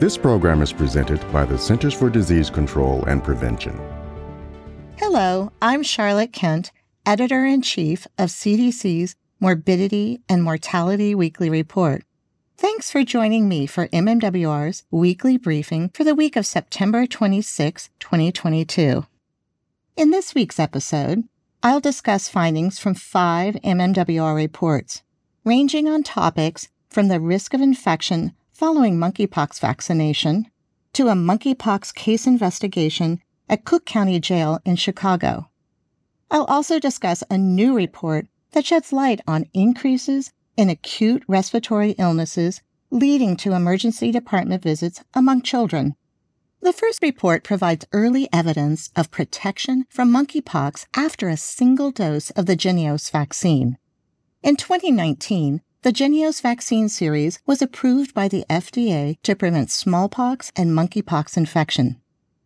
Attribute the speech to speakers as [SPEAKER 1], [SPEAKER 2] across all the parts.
[SPEAKER 1] This program is presented by the Centers for Disease Control and Prevention.
[SPEAKER 2] Hello, I'm Charlotte Kent, editor in chief of CDC's Morbidity and Mortality Weekly Report. Thanks for joining me for MMWR's weekly briefing for the week of September 26, 2022. In this week's episode, I'll discuss findings from five MMWR reports, ranging on topics from the risk of infection following monkeypox vaccination to a monkeypox case investigation at Cook County Jail in Chicago. I'll also discuss a new report that sheds light on increases in acute respiratory illnesses leading to emergency department visits among children. The first report provides early evidence of protection from monkeypox after a single dose of the Jynneos vaccine. In 2019, the Jynneos vaccine series was approved by the FDA to prevent smallpox and monkeypox infection.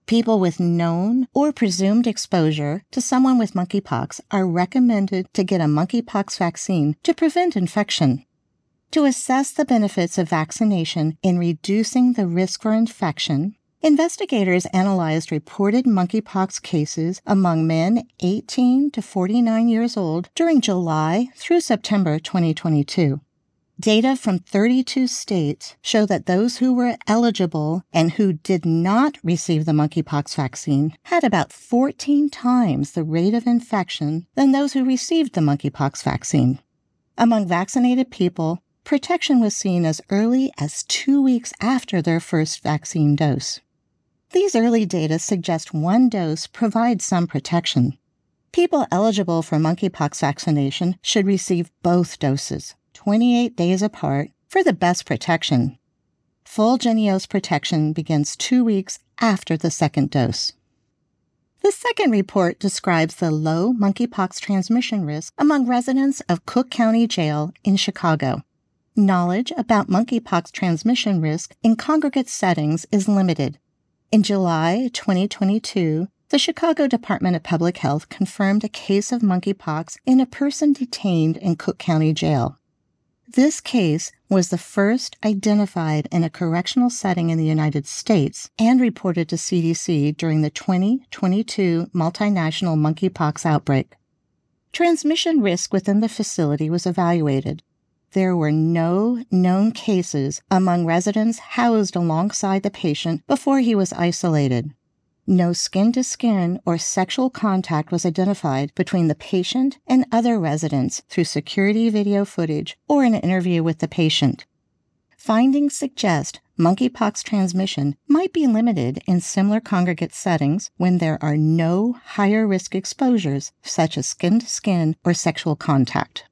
[SPEAKER 2] People with known or presumed exposure to someone with monkeypox are recommended to get a monkeypox vaccine to prevent infection. To assess the benefits of vaccination in reducing the risk for infection, investigators analyzed reported monkeypox cases among men 18 to 49 years old during July through September 2022. Data from 32 states show that those who were eligible and who did not receive the monkeypox vaccine had about 14 times the rate of infection than those who received the monkeypox vaccine. Among vaccinated people, protection was seen as early as two weeks after their first vaccine dose. These early data suggest one dose provides some protection. People eligible for monkeypox vaccination should receive both doses. 28 days apart for the best protection. Full Jynneos protection begins two weeks after the second dose. The second report describes the low monkeypox transmission risk among residents of Cook County Jail in Chicago. Knowledge about monkeypox transmission risk in congregate settings is limited. In July 2022, the Chicago Department of Public Health confirmed a case of monkeypox in a person detained in Cook County Jail. This case was the first identified in a correctional setting in the United States and reported to CDC during the 2022 multinational monkeypox outbreak. Transmission risk within the facility was evaluated. There were no known cases among residents housed alongside the patient before he was isolated. No skin to skin or sexual contact was identified between the patient and other residents through security video footage or an interview with the patient. Findings suggest monkeypox transmission might be limited in similar congregate settings when there are no higher risk exposures, such as skin to skin or sexual contact.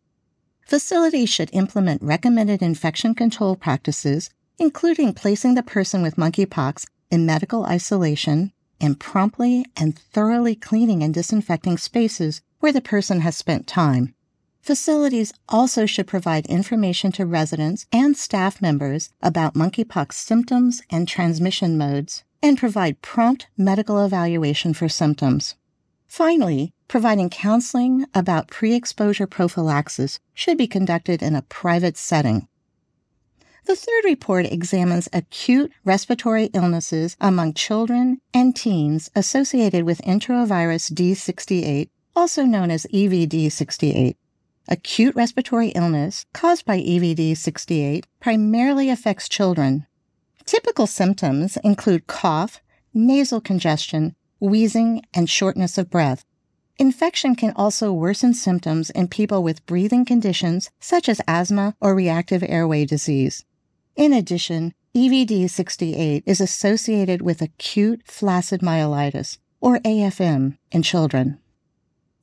[SPEAKER 2] Facilities should implement recommended infection control practices, including placing the person with monkeypox in medical isolation and promptly and thoroughly cleaning and disinfecting spaces where the person has spent time. Facilities also should provide information to residents and staff members about monkeypox symptoms and transmission modes and provide prompt medical evaluation for symptoms. Finally, providing counseling about pre exposure prophylaxis should be conducted in a private setting. The third report examines acute respiratory illnesses among children and teens associated with enterovirus D68, also known as EVD68. Acute respiratory illness caused by EVD68 primarily affects children. Typical symptoms include cough, nasal congestion, wheezing, and shortness of breath. Infection can also worsen symptoms in people with breathing conditions such as asthma or reactive airway disease. In addition, EVD 68 is associated with acute flaccid myelitis, or AFM, in children.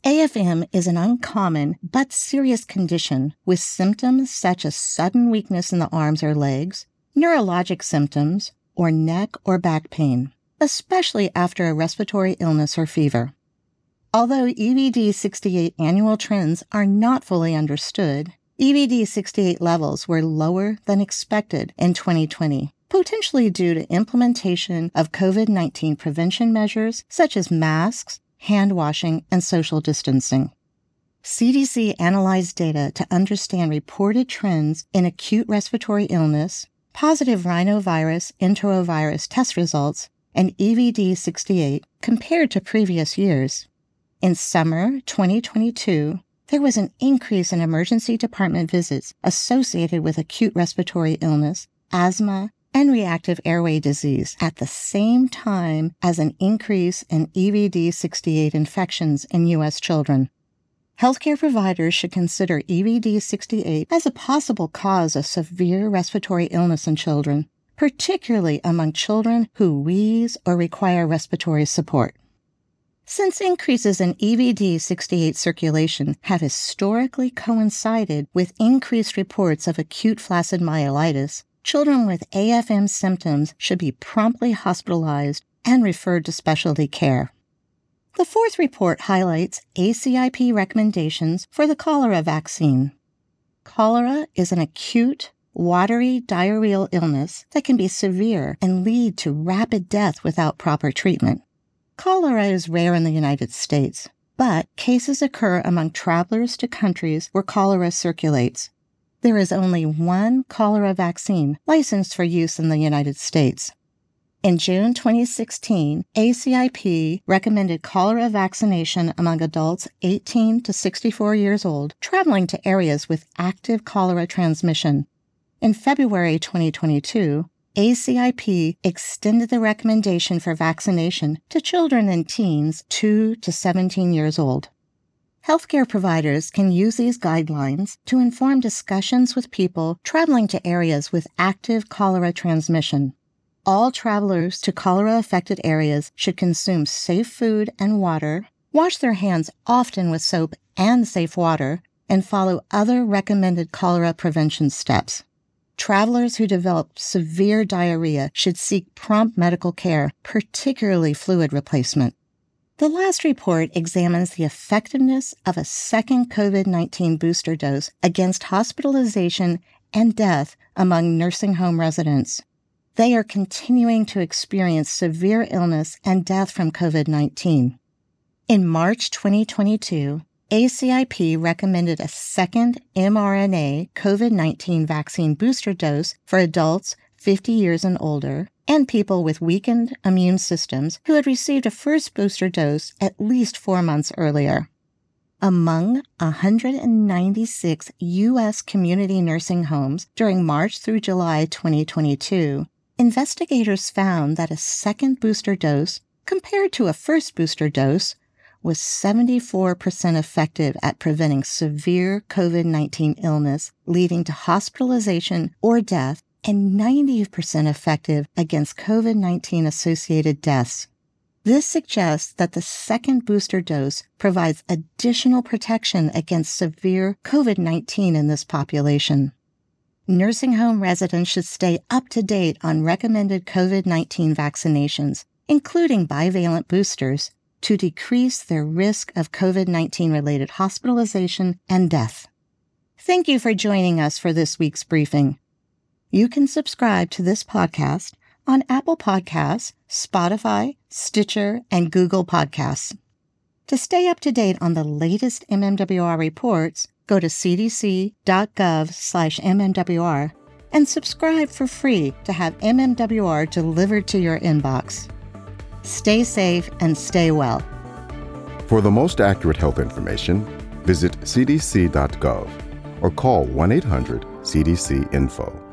[SPEAKER 2] AFM is an uncommon but serious condition with symptoms such as sudden weakness in the arms or legs, neurologic symptoms, or neck or back pain, especially after a respiratory illness or fever. Although EVD 68 annual trends are not fully understood, EVD 68 levels were lower than expected in 2020, potentially due to implementation of COVID 19 prevention measures such as masks, hand washing, and social distancing. CDC analyzed data to understand reported trends in acute respiratory illness, positive rhinovirus enterovirus test results, and EVD 68 compared to previous years. In summer 2022, there was an increase in emergency department visits associated with acute respiratory illness, asthma, and reactive airway disease at the same time as an increase in EVD 68 infections in U.S. children. Healthcare providers should consider EVD 68 as a possible cause of severe respiratory illness in children, particularly among children who wheeze or require respiratory support. Since increases in EVD 68 circulation have historically coincided with increased reports of acute flaccid myelitis, children with AFM symptoms should be promptly hospitalized and referred to specialty care. The fourth report highlights ACIP recommendations for the cholera vaccine. Cholera is an acute, watery diarrheal illness that can be severe and lead to rapid death without proper treatment. Cholera is rare in the United States, but cases occur among travelers to countries where cholera circulates. There is only one cholera vaccine licensed for use in the United States. In June 2016, ACIP recommended cholera vaccination among adults 18 to 64 years old traveling to areas with active cholera transmission. In February 2022, ACIP extended the recommendation for vaccination to children and teens 2 to 17 years old. Healthcare providers can use these guidelines to inform discussions with people traveling to areas with active cholera transmission. All travelers to cholera affected areas should consume safe food and water, wash their hands often with soap and safe water, and follow other recommended cholera prevention steps travelers who develop severe diarrhea should seek prompt medical care, particularly fluid replacement. The last report examines the effectiveness of a second COVID 19 booster dose against hospitalization and death among nursing home residents. They are continuing to experience severe illness and death from COVID 19. In March 2022, ACIP recommended a second mRNA COVID 19 vaccine booster dose for adults 50 years and older and people with weakened immune systems who had received a first booster dose at least four months earlier. Among 196 U.S. community nursing homes during March through July 2022, investigators found that a second booster dose, compared to a first booster dose, was 74% effective at preventing severe COVID 19 illness leading to hospitalization or death, and 90% effective against COVID 19 associated deaths. This suggests that the second booster dose provides additional protection against severe COVID 19 in this population. Nursing home residents should stay up to date on recommended COVID 19 vaccinations, including bivalent boosters, to decrease their risk of COVID 19 related hospitalization and death. Thank you for joining us for this week's briefing. You can subscribe to this podcast on Apple Podcasts, Spotify, Stitcher, and Google Podcasts. To stay up to date on the latest MMWR reports, go to cdc.gov/mmwr and subscribe for free to have MMWR delivered to your inbox. Stay safe and stay well.
[SPEAKER 1] For the most accurate health information, visit cdc.gov or call 1 800 CDC Info.